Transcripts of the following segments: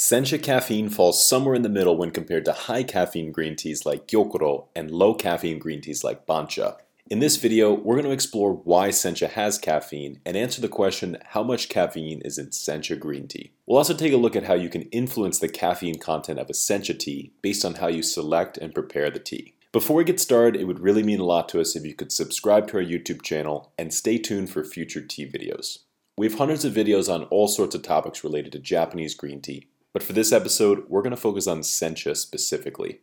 Sencha caffeine falls somewhere in the middle when compared to high caffeine green teas like Gyokuro and low caffeine green teas like Bancha. In this video, we're going to explore why Sencha has caffeine and answer the question how much caffeine is in Sencha green tea. We'll also take a look at how you can influence the caffeine content of a Sencha tea based on how you select and prepare the tea. Before we get started, it would really mean a lot to us if you could subscribe to our YouTube channel and stay tuned for future tea videos. We have hundreds of videos on all sorts of topics related to Japanese green tea, but for this episode, we're going to focus on sencha specifically.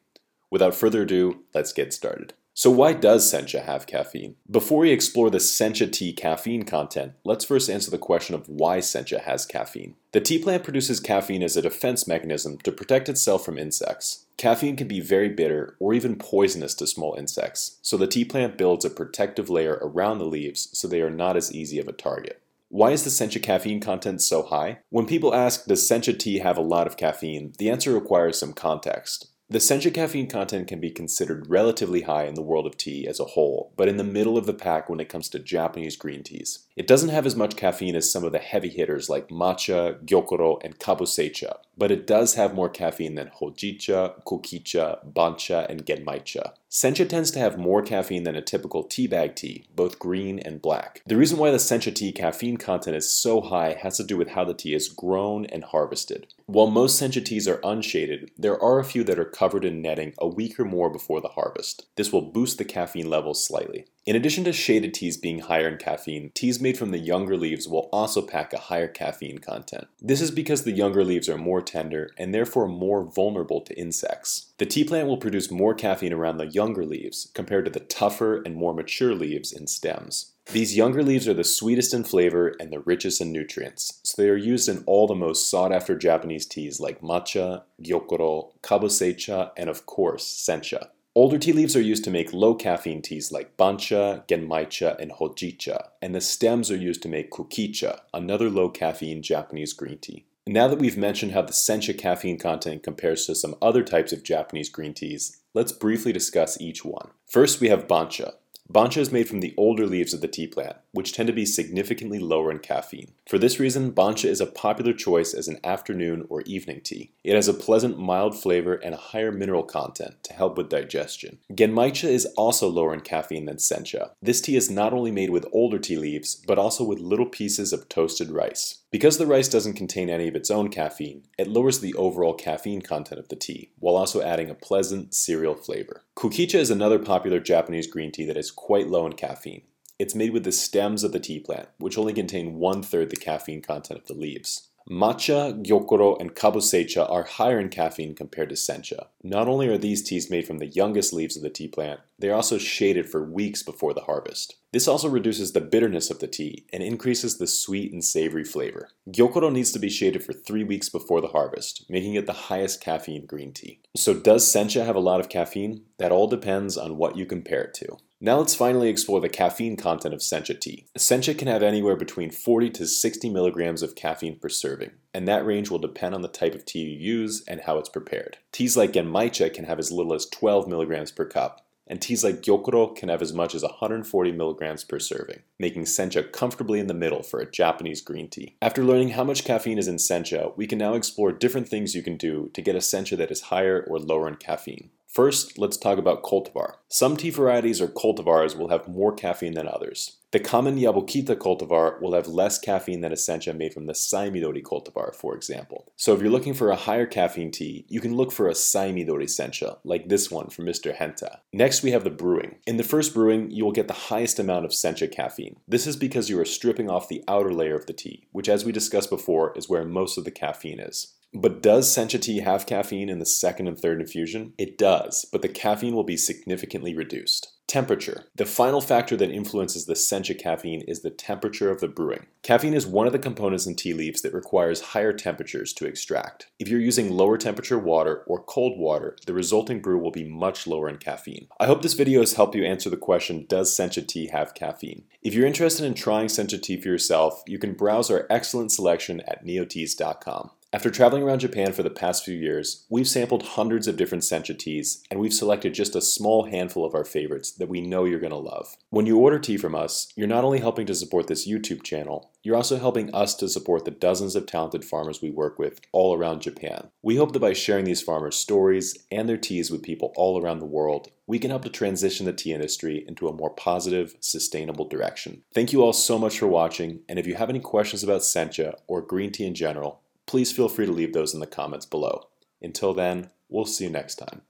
Without further ado, let's get started. So why does sencha have caffeine? Before we explore the sencha tea caffeine content, let's first answer the question of why sencha has caffeine. The tea plant produces caffeine as a defense mechanism to protect itself from insects. Caffeine can be very bitter or even poisonous to small insects, so the tea plant builds a protective layer around the leaves so they are not as easy of a target. Why is the sencha caffeine content so high? When people ask, does sencha tea have a lot of caffeine, the answer requires some context. The sencha caffeine content can be considered relatively high in the world of tea as a whole, but in the middle of the pack when it comes to Japanese green teas. It doesn't have as much caffeine as some of the heavy hitters like matcha, gyokuro, and kabusecha, but it does have more caffeine than hojicha, kokicha, bancha, and genmaicha. Sencha tends to have more caffeine than a typical tea bag tea, both green and black. The reason why the sencha tea caffeine content is so high has to do with how the tea is grown and harvested. While most sencha teas are unshaded, there are a few that are covered in netting a week or more before the harvest. This will boost the caffeine levels slightly. In addition to shaded teas being higher in caffeine, teas made from the younger leaves will also pack a higher caffeine content. This is because the younger leaves are more tender and therefore more vulnerable to insects. The tea plant will produce more caffeine around the younger leaves compared to the tougher and more mature leaves and stems. These younger leaves are the sweetest in flavor and the richest in nutrients, so they are used in all the most sought after Japanese teas like matcha, gyokuro, kabusecha, and of course, sencha. Older tea leaves are used to make low caffeine teas like bancha, genmaicha, and hojicha, and the stems are used to make kokicha, another low caffeine Japanese green tea. Now that we've mentioned how the sencha caffeine content compares to some other types of Japanese green teas, let's briefly discuss each one. First, we have bancha. Bancha is made from the older leaves of the tea plant, which tend to be significantly lower in caffeine. For this reason, bancha is a popular choice as an afternoon or evening tea. It has a pleasant, mild flavor and a higher mineral content to help with digestion. Genmaicha is also lower in caffeine than sencha. This tea is not only made with older tea leaves, but also with little pieces of toasted rice. Because the rice doesn't contain any of its own caffeine, it lowers the overall caffeine content of the tea, while also adding a pleasant cereal flavor. Kokicha is another popular Japanese green tea that is quite low in caffeine. It's made with the stems of the tea plant, which only contain one third the caffeine content of the leaves. Matcha, gyokuro, and Kabusecha are higher in caffeine compared to sencha. Not only are these teas made from the youngest leaves of the tea plant, they are also shaded for weeks before the harvest. This also reduces the bitterness of the tea and increases the sweet and savory flavor. Gyokuro needs to be shaded for three weeks before the harvest, making it the highest caffeine green tea. So does sencha have a lot of caffeine? That all depends on what you compare it to. Now let's finally explore the caffeine content of sencha tea. Sencha can have anywhere between 40 to 60 milligrams of caffeine per serving, and that range will depend on the type of tea you use and how it's prepared. Teas like genmaicha can have as little as 12 milligrams per cup, and teas like gyokuro can have as much as 140 milligrams per serving, making sencha comfortably in the middle for a Japanese green tea. After learning how much caffeine is in sencha, we can now explore different things you can do to get a sencha that is higher or lower in caffeine. First, let's talk about cultivar. Some tea varieties or cultivars will have more caffeine than others. The common Yabukita cultivar will have less caffeine than a sencha made from the Saimidori cultivar, for example. So if you're looking for a higher caffeine tea, you can look for a Saimidori sencha, like this one from Mr. Henta. Next, we have the brewing. In the first brewing, you will get the highest amount of sencha caffeine. This is because you are stripping off the outer layer of the tea, which as we discussed before is where most of the caffeine is. But does sencha tea have caffeine in the second and third infusion? It does, but the caffeine will be significantly reduced. Temperature. The final factor that influences the sencha caffeine is the temperature of the brewing. Caffeine is one of the components in tea leaves that requires higher temperatures to extract. If you're using lower temperature water or cold water, the resulting brew will be much lower in caffeine. I hope this video has helped you answer the question, does sencha tea have caffeine? If you're interested in trying sencha tea for yourself, you can browse our excellent selection at nioteas.com. After traveling around Japan for the past few years, we've sampled hundreds of different sencha teas, and we've selected just a small handful of our favorites that we know you're going to love. When you order tea from us, you're not only helping to support this YouTube channel, you're also helping us to support the dozens of talented farmers we work with all around Japan. We hope that by sharing these farmers' stories and their teas with people all around the world, we can help to transition the tea industry into a more positive, sustainable direction. Thank you all so much for watching, and if you have any questions about sencha or green tea in general, please feel free to leave those in the comments below. Until then, we'll see you next time.